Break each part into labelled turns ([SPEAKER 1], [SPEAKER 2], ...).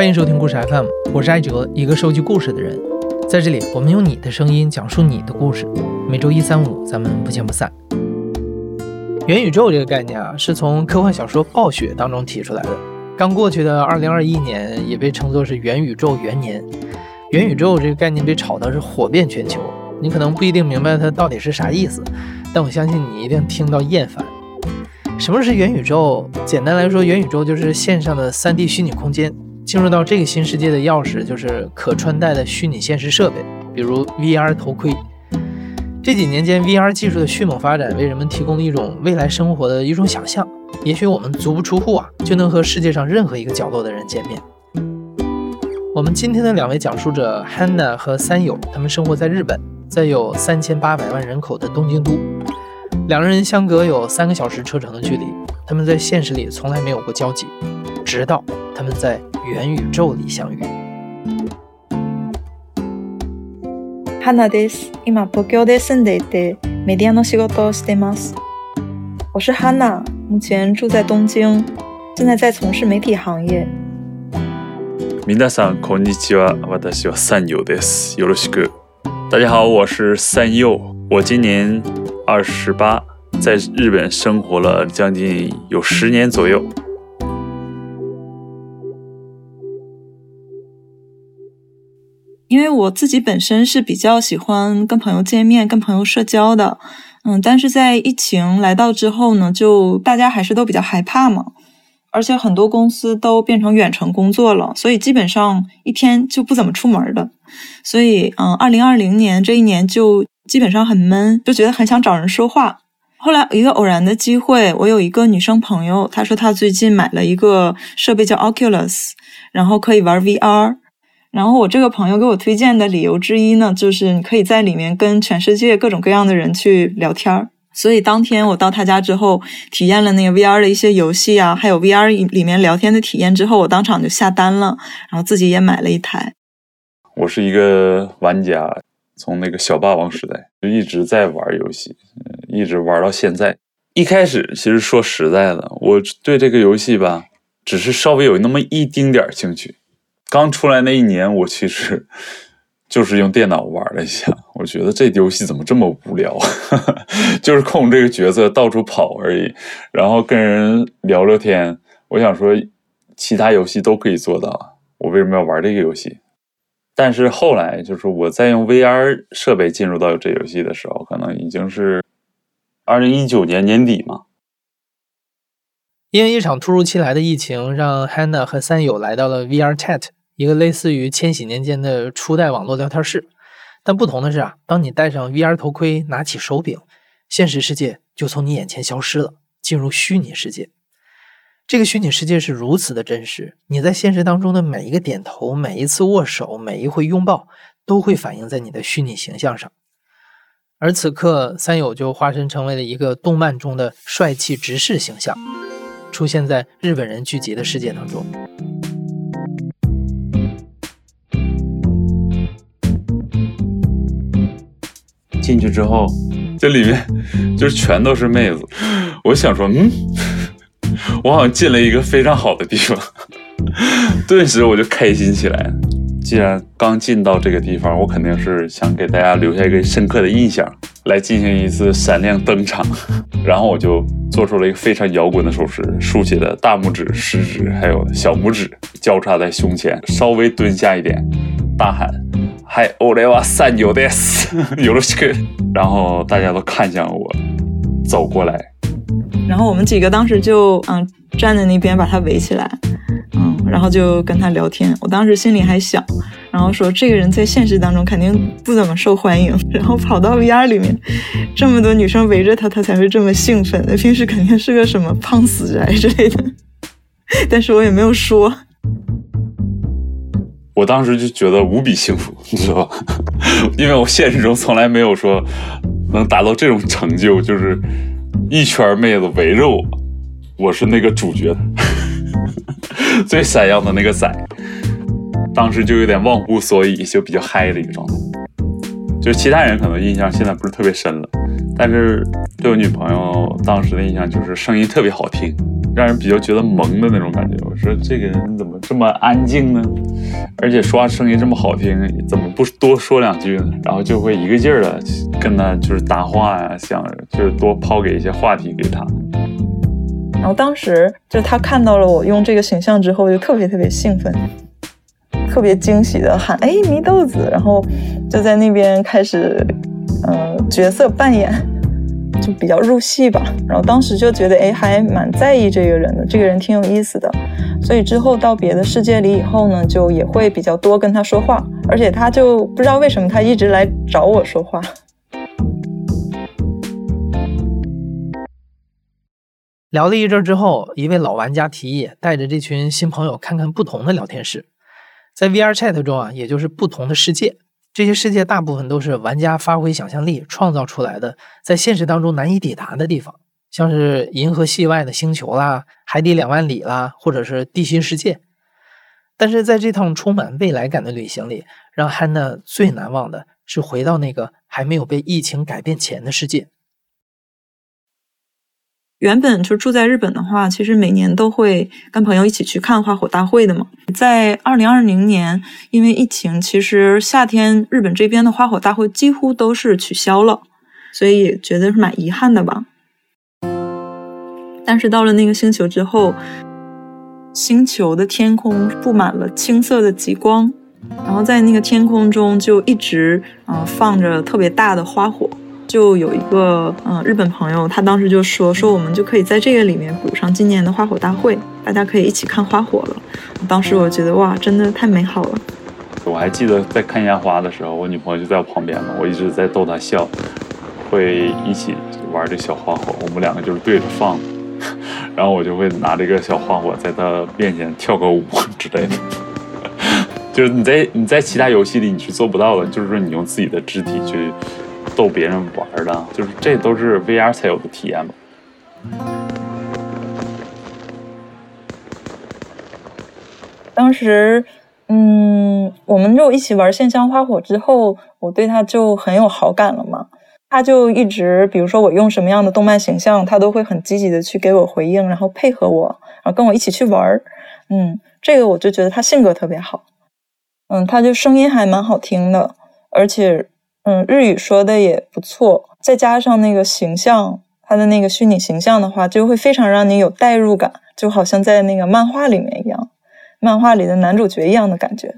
[SPEAKER 1] 欢迎收听故事 FM，我是艾哲，一个收集故事的人。在这里，我们用你的声音讲述你的故事。每周一、三、五，咱们不见不散。元宇宙这个概念啊，是从科幻小说《暴雪》当中提出来的。刚过去的二零二一年也被称作是元宇宙元年。元宇宙这个概念被炒的是火遍全球，你可能不一定明白它到底是啥意思，但我相信你一定听到厌烦。什么是元宇宙？简单来说，元宇宙就是线上的 3D 虚拟空间。进入到这个新世界的钥匙就是可穿戴的虚拟现实设备，比如 VR 头盔。这几年间，VR 技术的迅猛发展为人们提供了一种未来生活的一种想象。也许我们足不出户啊，就能和世界上任何一个角落的人见面。我们今天的两位讲述者 Hanna 和三友，他们生活在日本，在有三千八百万人口的东京都。两人相隔有三个小时车程的距离，他们在现实里从来没有过交集，直到他们在元宇宙里相遇。
[SPEAKER 2] 花です。今東京で住んでいて、メディアの仕事をしてます。我是 Hanna，目前住在东京，现在在从事媒体行业。
[SPEAKER 3] 皆さんこんにちは。私は三友です。よろしく。大家好，我是三友，我今年。二十八，在日本生活了将近有十年左右。
[SPEAKER 2] 因为我自己本身是比较喜欢跟朋友见面、跟朋友社交的，嗯，但是在疫情来到之后呢，就大家还是都比较害怕嘛，而且很多公司都变成远程工作了，所以基本上一天就不怎么出门的。所以，嗯，二零二零年这一年就。基本上很闷，就觉得很想找人说话。后来一个偶然的机会，我有一个女生朋友，她说她最近买了一个设备叫 Oculus，然后可以玩 VR。然后我这个朋友给我推荐的理由之一呢，就是你可以在里面跟全世界各种各样的人去聊天儿。所以当天我到他家之后，体验了那个 VR 的一些游戏啊，还有 VR 里面聊天的体验之后，我当场就下单了，然后自己也买了一台。
[SPEAKER 3] 我是一个玩家。从那个小霸王时代就一直在玩游戏，一直玩到现在。一开始其实说实在的，我对这个游戏吧，只是稍微有那么一丁点儿兴趣。刚出来那一年，我其实就是用电脑玩了一下，我觉得这游戏怎么这么无聊，就是控这个角色到处跑而已，然后跟人聊聊天。我想说，其他游戏都可以做到，我为什么要玩这个游戏？但是后来，就是我在用 VR 设备进入到这游戏的时候，可能已经是二零一九年年底嘛。
[SPEAKER 1] 因为一场突如其来的疫情，让 Hanna 和三友来到了 VR Chat，一个类似于千禧年间的初代网络聊天室。但不同的是啊，当你戴上 VR 头盔，拿起手柄，现实世界就从你眼前消失了，进入虚拟世界。这个虚拟世界是如此的真实，你在现实当中的每一个点头、每一次握手、每一回拥抱，都会反映在你的虚拟形象上。而此刻，三友就化身成为了一个动漫中的帅气直视形象，出现在日本人聚集的世界当中。
[SPEAKER 3] 进去之后，这里面就是全都是妹子，我想说，嗯。我好像进了一个非常好的地方，顿时我就开心起来。既然刚进到这个地方，我肯定是想给大家留下一个深刻的印象，来进行一次闪亮登场。然后我就做出了一个非常摇滚的手势，竖起了大拇指、食指还有小拇指交叉在胸前，稍微蹲下一点，大喊：“嗨，欧雷瓦三九的，有了这个。”然后大家都看向我，走过来。
[SPEAKER 2] 然后我们几个当时就嗯站在那边把他围起来，嗯，然后就跟他聊天。我当时心里还想，然后说这个人在现实当中肯定不怎么受欢迎，然后跑到 VR 里面，这么多女生围着他，他才会这么兴奋。那平时肯定是个什么胖死宅之类的，但是我也没有说。
[SPEAKER 3] 我当时就觉得无比幸福，你知道吧？因为我现实中从来没有说能达到这种成就，就是。一圈妹子围着我，我是那个主角，最闪耀的那个仔。当时就有点忘乎所以，就比较嗨的一个状态。就其他人可能印象现在不是特别深了，但是对我女朋友当时的印象就是声音特别好听，让人比较觉得萌的那种感觉。我说这个人怎么这么安静呢？而且说话声音这么好听，怎么不多说两句呢？然后就会一个劲儿的跟他就是搭话呀，想就是多抛给一些话题给他。
[SPEAKER 2] 然后当时就他看到了我用这个形象之后，就特别特别兴奋，特别惊喜的喊：“哎，祢豆子！”然后就在那边开始，嗯，角色扮演，就比较入戏吧。然后当时就觉得，哎，还蛮在意这个人的，这个人挺有意思的。所以之后到别的世界里以后呢，就也会比较多跟他说话，而且他就不知道为什么他一直来找我说话。
[SPEAKER 1] 聊了一阵之后，一位老玩家提议带着这群新朋友看看不同的聊天室。在 VR Chat 中啊，也就是不同的世界，这些世界大部分都是玩家发挥想象力创造出来的，在现实当中难以抵达的地方，像是银河系外的星球啦、海底两万里啦，或者是地心世界。但是在这趟充满未来感的旅行里，让汉娜最难忘的是回到那个还没有被疫情改变前的世界。
[SPEAKER 2] 原本就住在日本的话，其实每年都会跟朋友一起去看花火大会的嘛。在二零二零年，因为疫情，其实夏天日本这边的花火大会几乎都是取消了，所以也觉得是蛮遗憾的吧。但是到了那个星球之后，星球的天空布满了青色的极光，然后在那个天空中就一直啊放着特别大的花火。就有一个嗯日本朋友，他当时就说说我们就可以在这个里面补上今年的花火大会，大家可以一起看花火了。当时我觉得哇，真的太美好了。
[SPEAKER 3] 我还记得在看烟花的时候，我女朋友就在我旁边嘛，我一直在逗她笑，会一起玩这小花火，我们两个就是对着放，然后我就会拿这个小花火在她面前跳个舞之类的。就是你在你在其他游戏里你是做不到的，就是说你用自己的肢体去。逗别人玩的，就是这都是 VR 才有的体验嘛。
[SPEAKER 2] 当时，嗯，我们就一起玩线香花火之后，我对他就很有好感了嘛。他就一直，比如说我用什么样的动漫形象，他都会很积极的去给我回应，然后配合我，然后跟我一起去玩儿。嗯，这个我就觉得他性格特别好。嗯，他就声音还蛮好听的，而且。嗯，日语说的也不错，再加上那个形象，他的那个虚拟形象的话，就会非常让你有代入感，就好像在那个漫画里面一样，漫画里的男主角一样的感觉。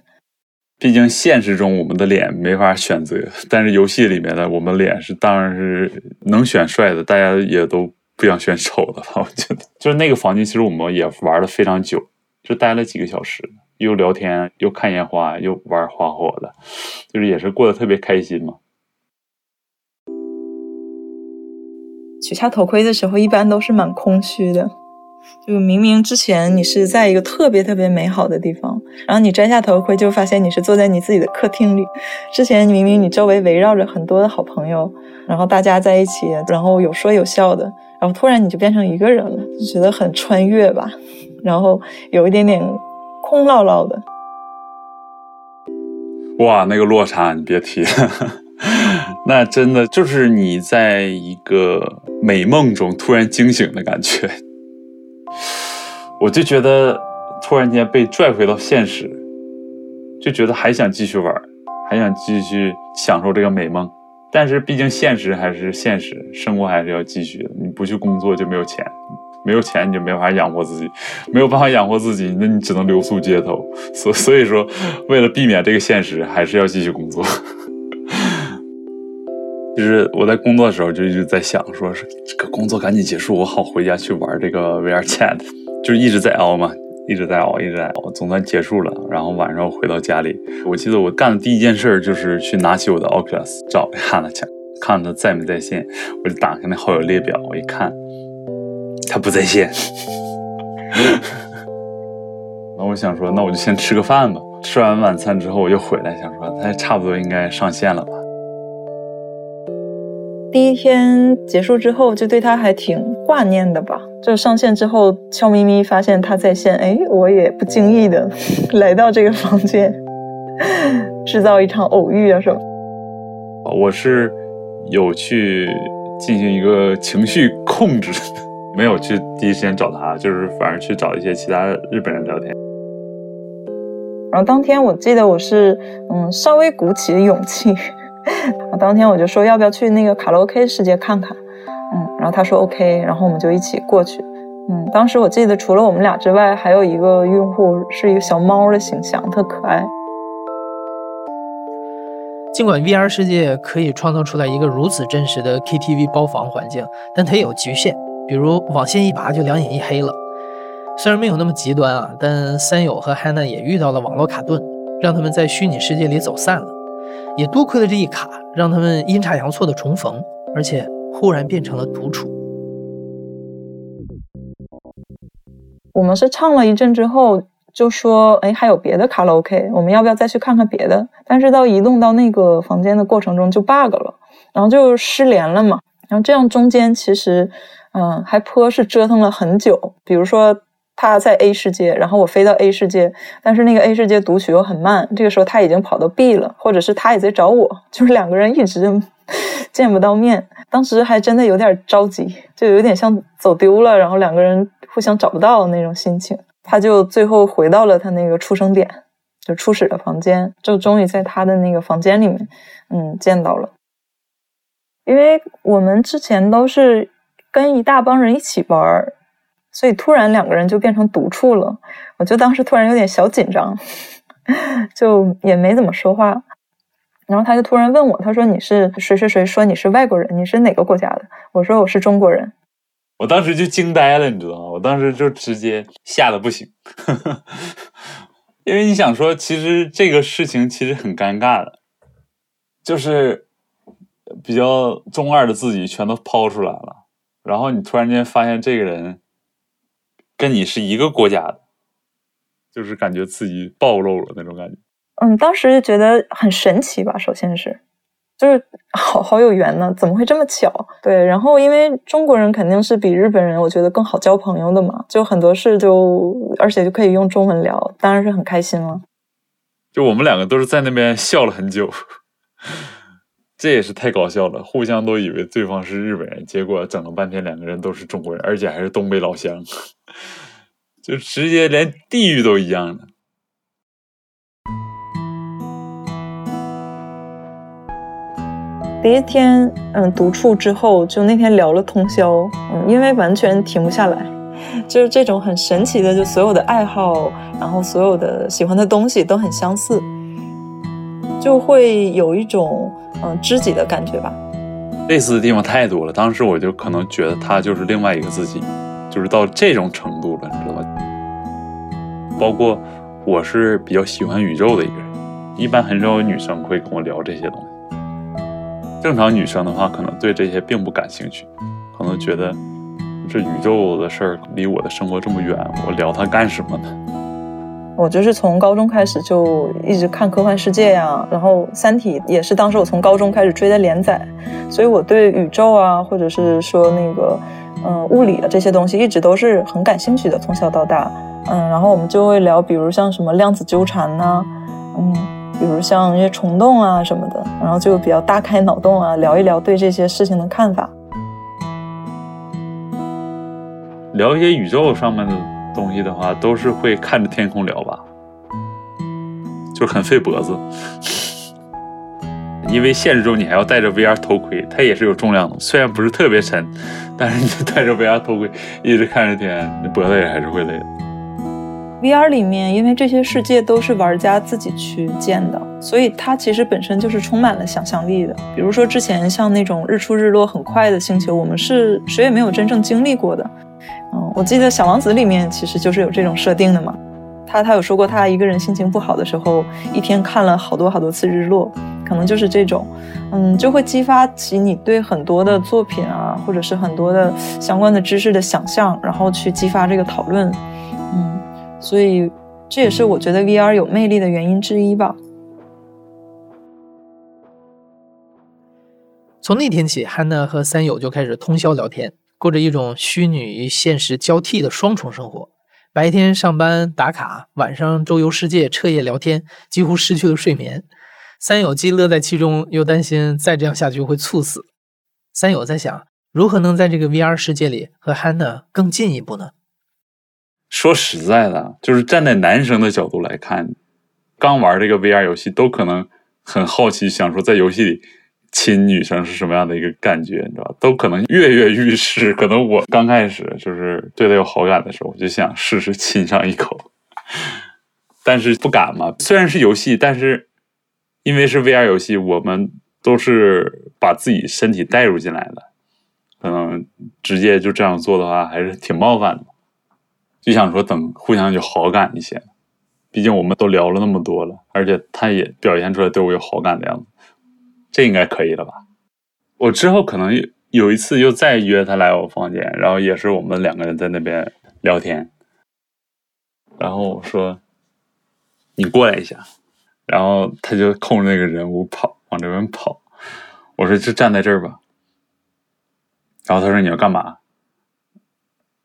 [SPEAKER 3] 毕竟现实中我们的脸没法选择，但是游戏里面的我们脸是当然是能选帅的，大家也都不想选丑的吧？我觉得，就是那个房间，其实我们也玩了非常久，就待了几个小时。又聊天，又看烟花，又玩花火的，就是也是过得特别开心嘛。
[SPEAKER 2] 取下头盔的时候，一般都是蛮空虚的。就明明之前你是在一个特别特别美好的地方，然后你摘下头盔，就发现你是坐在你自己的客厅里。之前明明你周围围绕着很多的好朋友，然后大家在一起，然后有说有笑的，然后突然你就变成一个人了，就觉得很穿越吧，然后有一点点。空落落的，
[SPEAKER 3] 哇，那个落差你别提了，那真的就是你在一个美梦中突然惊醒的感觉。我就觉得突然间被拽回到现实，就觉得还想继续玩，还想继续享受这个美梦。但是毕竟现实还是现实，生活还是要继续的。你不去工作就没有钱。没有钱你就没法养活自己，没有办法养活自己，那你只能留宿街头。所所以说，为了避免这个现实，还是要继续工作。就是我在工作的时候就一直在想，说是这个工作赶紧结束，我好回家去玩这个 VR Chat，就一直在熬嘛，一直在熬，一直在熬，总算结束了。然后晚上回到家里，我记得我干的第一件事就是去拿起我的 Oculus 找看了去，看他在没在线，我就打开那好友列表，我一看。他不在线，那我想说，那我就先吃个饭吧。吃完晚餐之后，我又回来，想说他差不多应该上线了吧。
[SPEAKER 2] 第一天结束之后，就对他还挺挂念的吧。就上线之后，悄咪咪发现他在线，哎，我也不经意的 来到这个房间，制造一场偶遇啊什么。
[SPEAKER 3] 我是有去进行一个情绪控制。没有去第一时间找他，就是反而去找一些其他日本人聊天。
[SPEAKER 2] 然后当天我记得我是嗯稍微鼓起勇气，当天我就说要不要去那个卡拉 OK 世界看看，嗯，然后他说 OK，然后我们就一起过去。嗯，当时我记得除了我们俩之外，还有一个用户是一个小猫的形象，特可爱。
[SPEAKER 1] 尽管 VR 世界可以创造出来一个如此真实的 KTV 包房环境，但它也有局限，比如网线一拔就两眼一黑了。虽然没有那么极端啊，但三友和汉娜也遇到了网络卡顿，让他们在虚拟世界里走散了。也多亏了这一卡，让他们阴差阳错的重逢，而且忽然变成了独处。
[SPEAKER 2] 我们是唱了一阵之后，就说：“哎，还有别的卡拉 OK，我们要不要再去看看别的？”但是到移动到那个房间的过程中就 bug 了，然后就失联了嘛。然后这样中间其实，嗯，还颇是折腾了很久。比如说他在 A 世界，然后我飞到 A 世界，但是那个 A 世界读取又很慢。这个时候他已经跑到 B 了，或者是他也在找我，就是两个人一直见不到面。当时还真的有点着急，就有点像走丢了，然后两个人。互相找不到那种心情，他就最后回到了他那个出生点，就初始的房间，就终于在他的那个房间里面，嗯，见到了。因为我们之前都是跟一大帮人一起玩儿，所以突然两个人就变成独处了。我就当时突然有点小紧张，就也没怎么说话。然后他就突然问我，他说：“你是谁谁谁？说你是外国人，你是哪个国家的？”我说：“我是中国人。”
[SPEAKER 3] 我当时就惊呆了，你知道吗？我当时就直接吓得不行，因为你想说，其实这个事情其实很尴尬的，就是比较中二的自己全都抛出来了，然后你突然间发现这个人跟你是一个国家的，就是感觉自己暴露了那种感觉。
[SPEAKER 2] 嗯，当时就觉得很神奇吧，首先是。就是 好好有缘呢，怎么会这么巧？对，然后因为中国人肯定是比日本人，我觉得更好交朋友的嘛，就很多事就而且就可以用中文聊，当然是很开心了。
[SPEAKER 3] 就我们两个都是在那边笑了很久，这也是太搞笑了，互相都以为对方是日本人，结果整了半天两个人都是中国人，而且还是东北老乡，就直接连地域都一样的。
[SPEAKER 2] 第一天，嗯，独处之后，就那天聊了通宵，嗯，因为完全停不下来，就是这种很神奇的，就所有的爱好，然后所有的喜欢的东西都很相似，就会有一种嗯知己的感觉吧。
[SPEAKER 3] 类似的地方太多了，当时我就可能觉得他就是另外一个自己，就是到这种程度了，你知道吧？包括我是比较喜欢宇宙的一个人，一般很少有女生会跟我聊这些东西。正常女生的话，可能对这些并不感兴趣，可能觉得这宇宙的事儿离我的生活这么远，我聊它干什么呢？
[SPEAKER 2] 我就是从高中开始就一直看科幻世界呀，然后《三体》也是当时我从高中开始追的连载，所以我对宇宙啊，或者是说那个嗯物理啊这些东西一直都是很感兴趣的，从小到大，嗯，然后我们就会聊，比如像什么量子纠缠呐，嗯。比如像一些虫洞啊什么的，然后就比较大开脑洞啊，聊一聊对这些事情的看法，
[SPEAKER 3] 聊一些宇宙上面的东西的话，都是会看着天空聊吧，就很费脖子，因为现实中你还要戴着 VR 头盔，它也是有重量的，虽然不是特别沉，但是你戴着 VR 头盔一直看着天，你脖子也还是会累的。
[SPEAKER 2] VR 里面，因为这些世界都是玩家自己去建的，所以它其实本身就是充满了想象力的。比如说之前像那种日出日落很快的星球，我们是谁也没有真正经历过的。嗯，我记得《小王子》里面其实就是有这种设定的嘛。他他有说过，他一个人心情不好的时候，一天看了好多好多次日落，可能就是这种，嗯，就会激发起你对很多的作品啊，或者是很多的相关的知识的想象，然后去激发这个讨论。嗯所以，这也是我觉得 VR 有魅力的原因之一吧。
[SPEAKER 1] 从那天起，汉娜和三友就开始通宵聊天，过着一种虚拟与现实交替的双重生活。白天上班打卡，晚上周游世界，彻夜聊天，几乎失去了睡眠。三友既乐在其中，又担心再这样下去会猝死。三友在想，如何能在这个 VR 世界里和 Hanna 更进一步呢？
[SPEAKER 3] 说实在的，就是站在男生的角度来看，刚玩这个 VR 游戏都可能很好奇，想说在游戏里亲女生是什么样的一个感觉，你知道吧？都可能跃跃欲试。可能我刚开始就是对她有好感的时候，我就想试试亲上一口，但是不敢嘛。虽然是游戏，但是因为是 VR 游戏，我们都是把自己身体带入进来的，可能直接就这样做的话，还是挺冒犯的。就想说等互相有好感一些，毕竟我们都聊了那么多了，而且他也表现出来对我有好感的样子，这应该可以了吧？我之后可能有一次又再约他来我房间，然后也是我们两个人在那边聊天，然后我说你过来一下，然后他就控制那个人物跑往这边跑，我说就站在这儿吧，然后他说你要干嘛？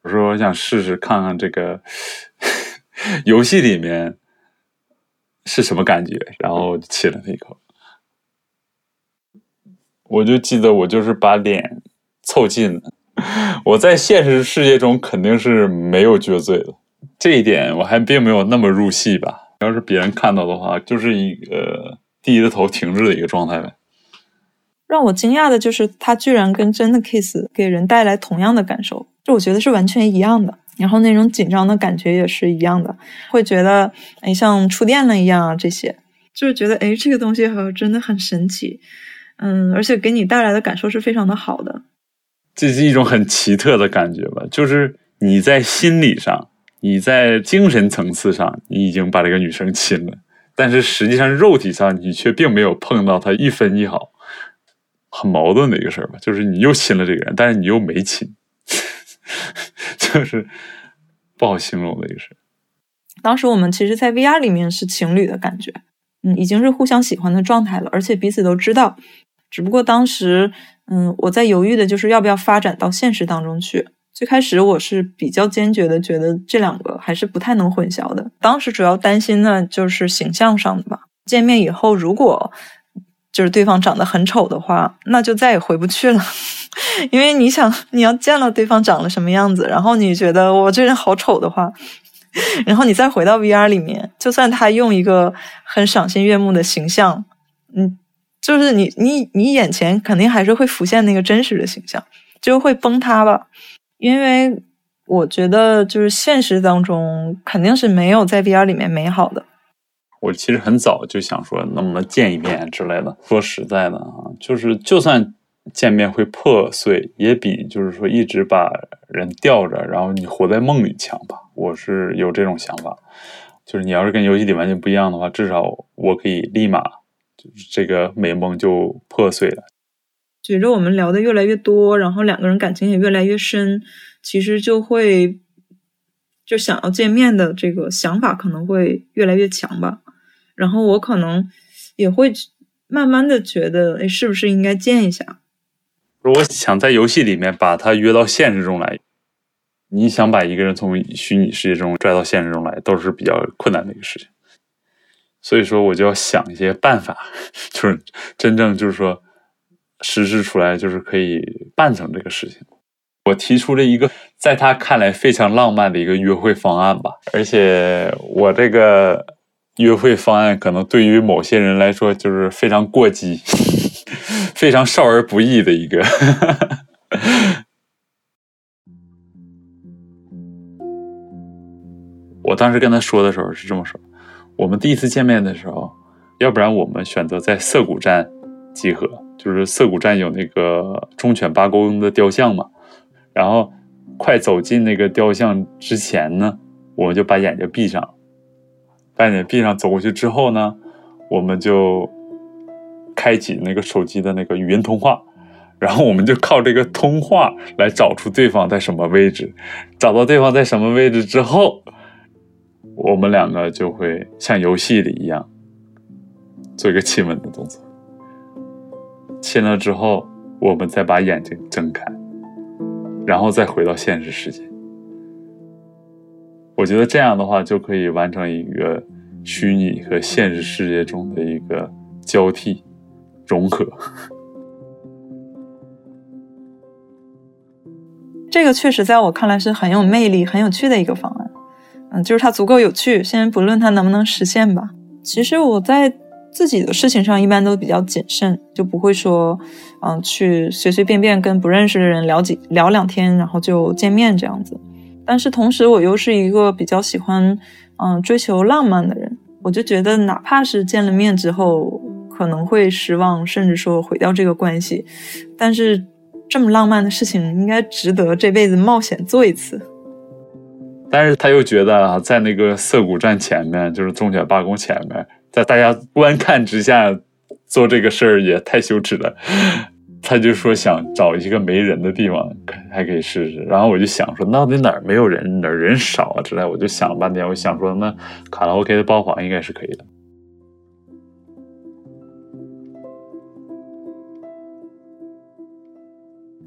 [SPEAKER 3] 我说我想试试看看这个 游戏里面是什么感觉，然后亲了他一口。我就记得我就是把脸凑近了，我在现实世界中肯定是没有撅嘴的，这一点我还并没有那么入戏吧。要是别人看到的话，就是一个低着头停滞的一个状态呗。
[SPEAKER 2] 让我惊讶的就是他居然跟真的 kiss 给人带来同样的感受。就我觉得是完全一样的，然后那种紧张的感觉也是一样的，会觉得哎像触电了一样啊，这些就是觉得哎这个东西好像真的很神奇，嗯，而且给你带来的感受是非常的好的。
[SPEAKER 3] 这是一种很奇特的感觉吧，就是你在心理上，你在精神层次上，你已经把这个女生亲了，但是实际上肉体上你却并没有碰到她一分一毫，很矛盾的一个事儿吧，就是你又亲了这个人，但是你又没亲。就是不好形容的一个事。
[SPEAKER 2] 当时我们其实，在 VR 里面是情侣的感觉，嗯，已经是互相喜欢的状态了，而且彼此都知道。只不过当时，嗯，我在犹豫的就是要不要发展到现实当中去。最开始我是比较坚决的，觉得这两个还是不太能混淆的。当时主要担心呢，就是形象上的吧。见面以后，如果就是对方长得很丑的话，那就再也回不去了。因为你想，你要见了对方长了什么样子，然后你觉得我这人好丑的话，然后你再回到 VR 里面，就算他用一个很赏心悦目的形象，嗯，就是你你你眼前肯定还是会浮现那个真实的形象，就会崩塌吧。因为我觉得，就是现实当中肯定是没有在 VR 里面美好的。
[SPEAKER 3] 我其实很早就想说，能不能见一面之类的。说实在的啊，就是就算。见面会破碎，也比就是说一直把人吊着，然后你活在梦里强吧。我是有这种想法，就是你要是跟游戏里完全不一样的话，至少我可以立马这个美梦就破碎了。
[SPEAKER 2] 随着我们聊的越来越多，然后两个人感情也越来越深，其实就会就想要见面的这个想法可能会越来越强吧。然后我可能也会慢慢的觉得，哎，是不是应该见一下？
[SPEAKER 3] 我想在游戏里面把他约到现实中来，你想把一个人从虚拟世界中拽到现实中来，都是比较困难的一个事情。所以说，我就要想一些办法，就是真正就是说实施出来，就是可以办成这个事情。我提出了一个在他看来非常浪漫的一个约会方案吧，而且我这个约会方案可能对于某些人来说就是非常过激。非常少儿不宜的一个。我当时跟他说的时候是这么说：我们第一次见面的时候，要不然我们选择在涩谷站集合，就是涩谷站有那个忠犬八公的雕像嘛。然后快走进那个雕像之前呢，我们就把眼睛闭上，把眼睛闭上，走过去之后呢，我们就。开启那个手机的那个语音通话，然后我们就靠这个通话来找出对方在什么位置。找到对方在什么位置之后，我们两个就会像游戏里一样做一个亲吻的动作。亲了之后，我们再把眼睛睁开，然后再回到现实世界。我觉得这样的话就可以完成一个虚拟和现实世界中的一个交替。融合。
[SPEAKER 2] 这个确实在我看来是很有魅力、很有趣的一个方案。嗯，就是它足够有趣，先不论它能不能实现吧。其实我在自己的事情上一般都比较谨慎，就不会说，嗯，去随随便便跟不认识的人聊几聊两天，然后就见面这样子。但是同时，我又是一个比较喜欢，嗯，追求浪漫的人。我就觉得，哪怕是见了面之后可能会失望，甚至说毁掉这个关系，但是这么浪漫的事情应该值得这辈子冒险做一次。
[SPEAKER 3] 但是他又觉得啊，在那个涩谷站前面，就是忠犬八公前面，在大家观看之下做这个事儿也太羞耻了。他就说想找一个没人的地方，还可以试试。然后我就想说，到底哪儿没有人，哪儿人少啊之类。我就想了半天，我想说，那卡拉 OK 的包房应该是可以的。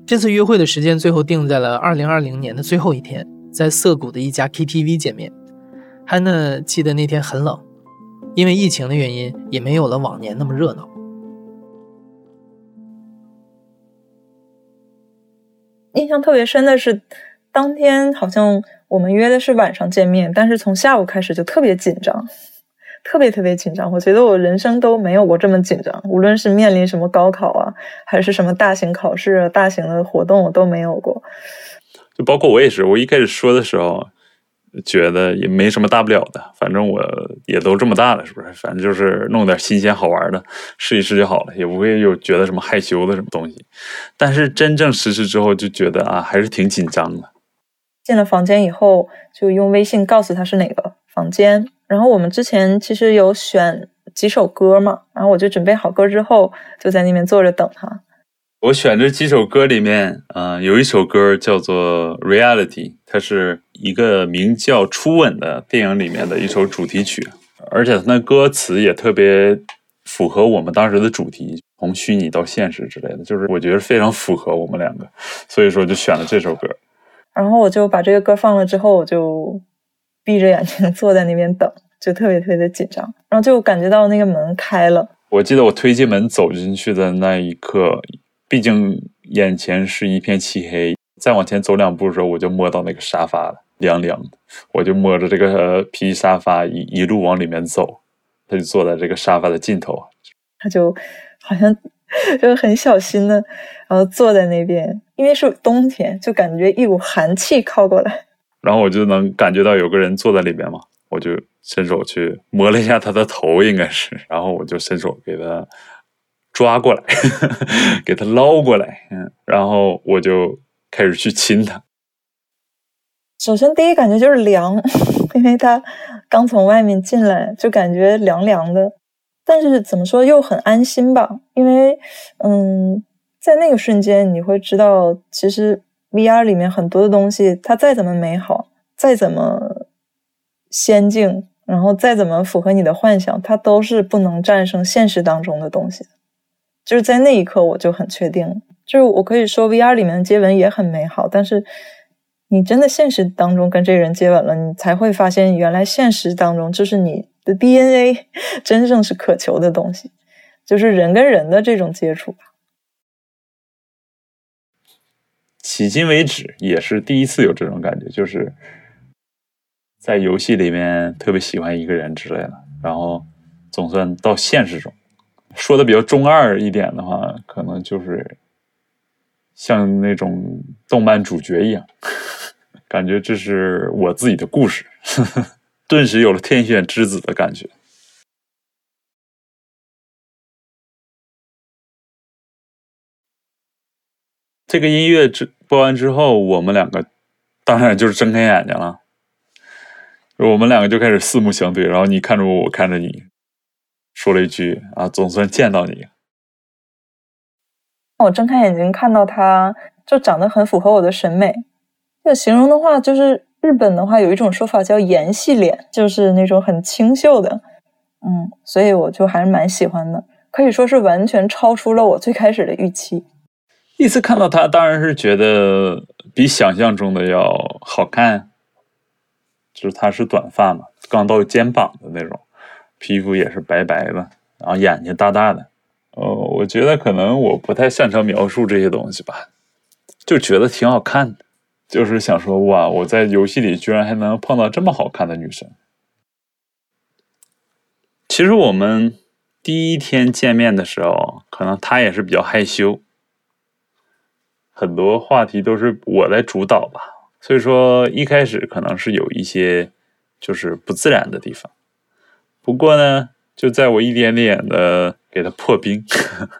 [SPEAKER 1] 这次约会的时间最后定在了二零二零年的最后一天，在涩谷的一家 KTV 见面。汉娜记得那天很冷，因为疫情的原因，也没有了往年那么热闹。
[SPEAKER 2] 印象特别深的是，当天好像我们约的是晚上见面，但是从下午开始就特别紧张，特别特别紧张。我觉得我人生都没有过这么紧张，无论是面临什么高考啊，还是什么大型考试、大型的活动，我都没有过。
[SPEAKER 3] 就包括我也是，我一开始说的时候。觉得也没什么大不了的，反正我也都这么大了，是不是？反正就是弄点新鲜好玩的，试一试就好了，也不会有觉得什么害羞的什么东西。但是真正实施之后，就觉得啊，还是挺紧张的。
[SPEAKER 2] 进了房间以后，就用微信告诉他是哪个房间。然后我们之前其实有选几首歌嘛，然后我就准备好歌之后，就在那边坐着等他。
[SPEAKER 3] 我选这几首歌里面，嗯，有一首歌叫做《Reality》，它是一个名叫《初吻》的电影里面的一首主题曲，而且它那歌词也特别符合我们当时的主题，从虚拟到现实之类的，就是我觉得非常符合我们两个，所以说就选了这首歌。
[SPEAKER 2] 然后我就把这个歌放了之后，我就闭着眼睛坐在那边等，就特别特别的紧张，然后就感觉到那个门开了。
[SPEAKER 3] 我记得我推进门走进去的那一刻。毕竟眼前是一片漆黑，再往前走两步的时候，我就摸到那个沙发了，凉凉的。我就摸着这个皮沙发一一路往里面走，他就坐在这个沙发的尽头，
[SPEAKER 2] 他就好像 就很小心的，然后坐在那边，因为是冬天，就感觉一股寒气靠过来，
[SPEAKER 3] 然后我就能感觉到有个人坐在里面嘛，我就伸手去摸了一下他的头，应该是，然后我就伸手给他。抓过来，给他捞过来，嗯，然后我就开始去亲他。
[SPEAKER 2] 首先，第一感觉就是凉，因为他刚从外面进来，就感觉凉凉的。但是怎么说，又很安心吧？因为，嗯，在那个瞬间，你会知道，其实 VR 里面很多的东西，它再怎么美好，再怎么先进，然后再怎么符合你的幻想，它都是不能战胜现实当中的东西。就是在那一刻，我就很确定，就是我可以说 VR 里面的接吻也很美好，但是你真的现实当中跟这个人接吻了，你才会发现，原来现实当中就是你的 DNA 真正是渴求的东西，就是人跟人的这种接触吧。
[SPEAKER 3] 迄今为止也是第一次有这种感觉，就是在游戏里面特别喜欢一个人之类的，然后总算到现实中。说的比较中二一点的话，可能就是像那种动漫主角一样，感觉这是我自己的故事，顿时有了天选之子的感觉。这个音乐之播完之后，我们两个当然就是睁开眼睛了，我们两个就开始四目相对，然后你看着我，我看着你。说了一句啊，总算见到你。
[SPEAKER 2] 我睁开眼睛看到他，就长得很符合我的审美。这形容的话，就是日本的话有一种说法叫“颜系脸”，就是那种很清秀的。嗯，所以我就还是蛮喜欢的，可以说是完全超出了我最开始的预期。
[SPEAKER 3] 第一次看到他，当然是觉得比想象中的要好看。就是他是短发嘛，刚到肩膀的那种。皮肤也是白白的，然后眼睛大大的，哦，我觉得可能我不太擅长描述这些东西吧，就觉得挺好看的，就是想说哇，我在游戏里居然还能碰到这么好看的女生。其实我们第一天见面的时候，可能她也是比较害羞，很多话题都是我在主导吧，所以说一开始可能是有一些就是不自然的地方。不过呢，就在我一点点的给他破冰，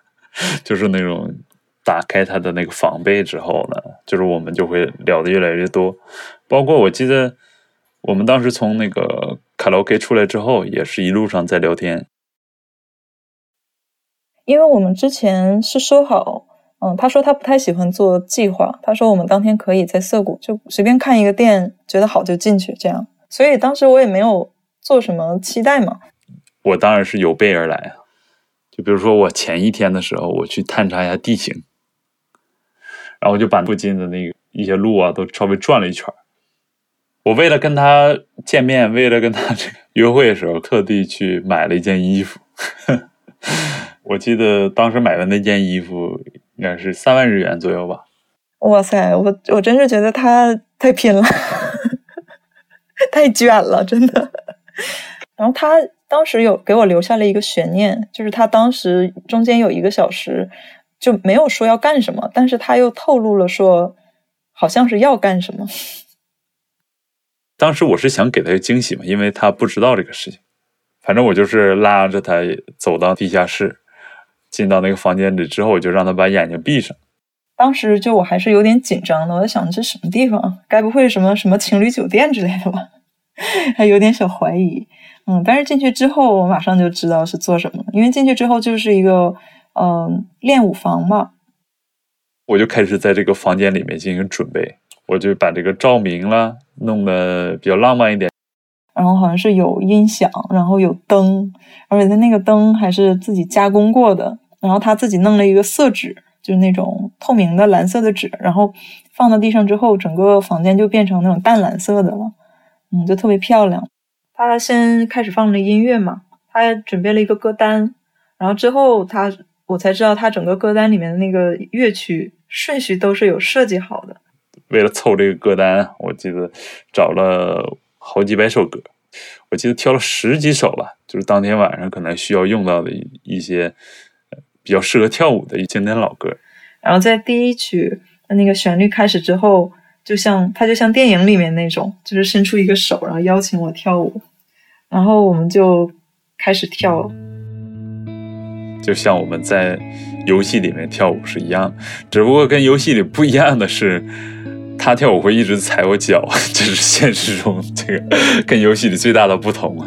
[SPEAKER 3] 就是那种。打开他的那个防备之后呢，就是我们就会聊的越来越多。包括我记得我们当时从那个卡拉 OK 出来之后，也是一路上在聊天。
[SPEAKER 2] 因为我们之前是说好，嗯，他说他不太喜欢做计划，他说我们当天可以在涩谷就随便看一个店，觉得好就进去这样。所以当时我也没有做什么期待吗。
[SPEAKER 3] 我当然是有备而来啊，就比如说我前一天的时候，我去探查一下地形。然后我就把附近的那个一些路啊都稍微转了一圈我为了跟他见面，为了跟他这个约会的时候，特地去买了一件衣服。我记得当时买的那件衣服应该是三万日元左右吧。
[SPEAKER 2] 哇塞，我我真是觉得他太拼了，太卷了，真的。然后他当时有给我留下了一个悬念，就是他当时中间有一个小时。就没有说要干什么，但是他又透露了说，好像是要干什么。
[SPEAKER 3] 当时我是想给他一个惊喜嘛，因为他不知道这个事情。反正我就是拉着他走到地下室，进到那个房间里之后，我就让他把眼睛闭上。
[SPEAKER 2] 当时就我还是有点紧张的，我在想这什么地方？该不会什么什么情侣酒店之类的吧？还有点小怀疑。嗯，但是进去之后，我马上就知道是做什么了，因为进去之后就是一个。嗯，练舞房嘛，
[SPEAKER 3] 我就开始在这个房间里面进行准备，我就把这个照明啦弄得比较浪漫一点，
[SPEAKER 2] 然后好像是有音响，然后有灯，而且它那个灯还是自己加工过的，然后他自己弄了一个色纸，就是那种透明的蓝色的纸，然后放到地上之后，整个房间就变成那种淡蓝色的了，嗯，就特别漂亮。他先开始放着音乐嘛，他准备了一个歌单，然后之后他。我才知道，他整个歌单里面的那个乐曲顺序都是有设计好的。
[SPEAKER 3] 为了凑这个歌单，我记得找了好几百首歌，我记得挑了十几首吧，就是当天晚上可能需要用到的一些比较适合跳舞的一经典老歌。
[SPEAKER 2] 然后在第一曲的那个旋律开始之后，就像他就像电影里面那种，就是伸出一个手，然后邀请我跳舞，然后我们就开始跳。
[SPEAKER 3] 就像我们在游戏里面跳舞是一样，只不过跟游戏里不一样的是，他跳舞会一直踩我脚，这是现实中这个跟游戏里最大的不同啊。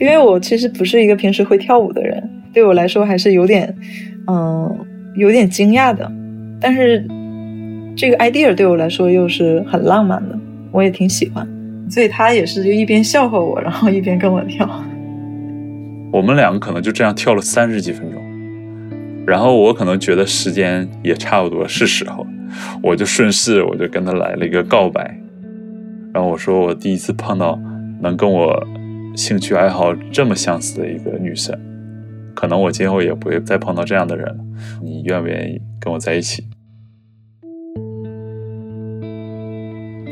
[SPEAKER 2] 因为我其实不是一个平时会跳舞的人，对我来说还是有点，嗯，有点惊讶的。但是这个 idea 对我来说又是很浪漫的，我也挺喜欢，所以他也是就一边笑话我，然后一边跟我跳。
[SPEAKER 3] 我们两个可能就这样跳了三十几分钟，然后我可能觉得时间也差不多是时候，我就顺势我就跟他来了一个告白，然后我说我第一次碰到能跟我兴趣爱好这么相似的一个女生，可能我今后也不会再碰到这样的人了，你愿不愿意跟我在一起？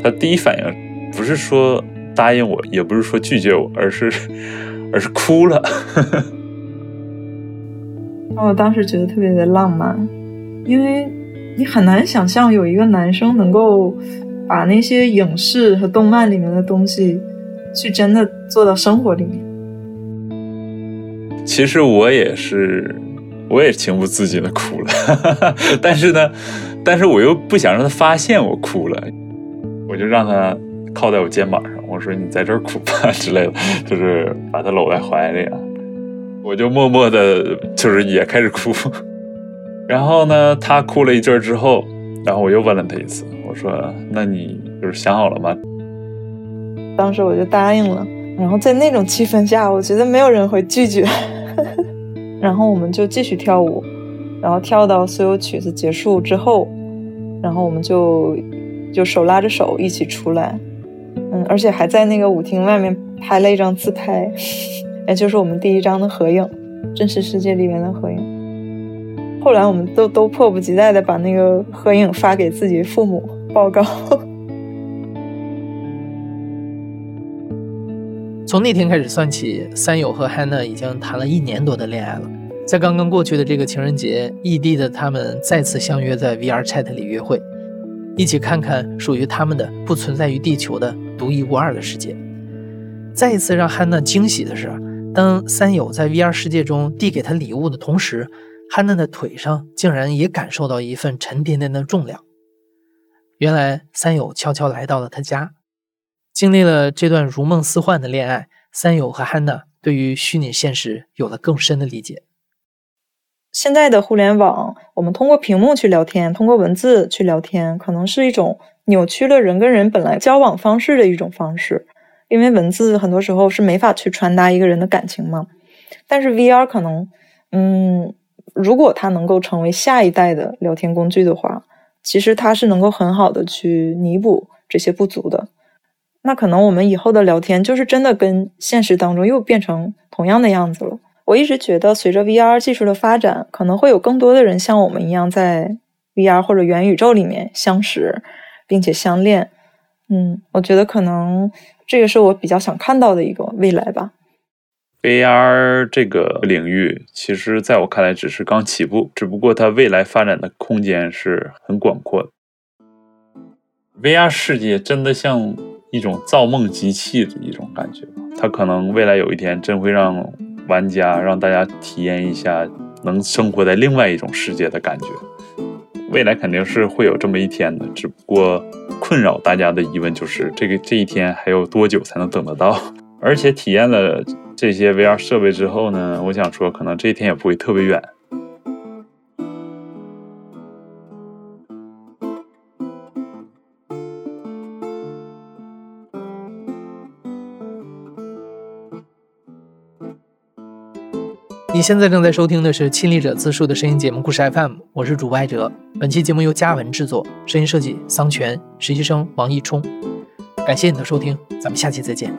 [SPEAKER 3] 他第一反应不是说答应我，也不是说拒绝我，而是。而是哭了，
[SPEAKER 2] 我当时觉得特别的浪漫，因为你很难想象有一个男生能够把那些影视和动漫里面的东西去真的做到生活里面。
[SPEAKER 3] 其实我也是，我也情不自禁的哭了，但是呢，但是我又不想让他发现我哭了，我就让他靠在我肩膀上。我说你在这儿哭吧之类的，就是把他搂在怀里啊，我就默默的，就是也开始哭。然后呢，他哭了一阵之后，然后我又问了他一次，我说：“那你就是想好了吗？”
[SPEAKER 2] 当时我就答应了。然后在那种气氛下，我觉得没有人会拒绝。然后我们就继续跳舞，然后跳到所有曲子结束之后，然后我们就就手拉着手一起出来。嗯，而且还在那个舞厅外面拍了一张自拍，哎就是我们第一张的合影，真实世界里面的合影。后来我们都都迫不及待的把那个合影发给自己父母报告。
[SPEAKER 1] 从那天开始算起，三友和 Hannah 已经谈了一年多的恋爱了。在刚刚过去的这个情人节，异地的他们再次相约在 VR Chat 里约会，一起看看属于他们的不存在于地球的独一无二的世界。再一次让汉娜惊喜的是，当三友在 VR 世界中递给他礼物的同时汉娜的腿上竟然也感受到一份沉甸甸的重量。原来三友悄悄来到了他家，经历了这段如梦似幻的恋爱，三友和汉娜对于虚拟现实有了更深的理解。
[SPEAKER 2] 现在的互联网，我们通过屏幕去聊天，通过文字去聊天，可能是一种扭曲了人跟人本来交往方式的一种方式。因为文字很多时候是没法去传达一个人的感情嘛。但是 VR 可能，嗯，如果它能够成为下一代的聊天工具的话，其实它是能够很好的去弥补这些不足的。那可能我们以后的聊天就是真的跟现实当中又变成同样的样子了。我一直觉得，随着 VR 技术的发展，可能会有更多的人像我们一样，在 VR 或者元宇宙里面相识，并且相恋。嗯，我觉得可能这个是我比较想看到的一个未来吧。
[SPEAKER 3] VR 这个领域，其实在我看来只是刚起步，只不过它未来发展的空间是很广阔的。VR 世界真的像一种造梦机器的一种感觉，它可能未来有一天真会让。玩家让大家体验一下能生活在另外一种世界的感觉，未来肯定是会有这么一天的。只不过困扰大家的疑问就是，这个这一天还有多久才能等得到？而且体验了这些 VR 设备之后呢，我想说，可能这一天也不会特别远。
[SPEAKER 1] 你现在正在收听的是《亲历者自述》的声音节目《故事 FM》，我是主播艾哲。本期节目由嘉文制作，声音设计桑泉，实习生王一冲。感谢你的收听，咱们下期再见。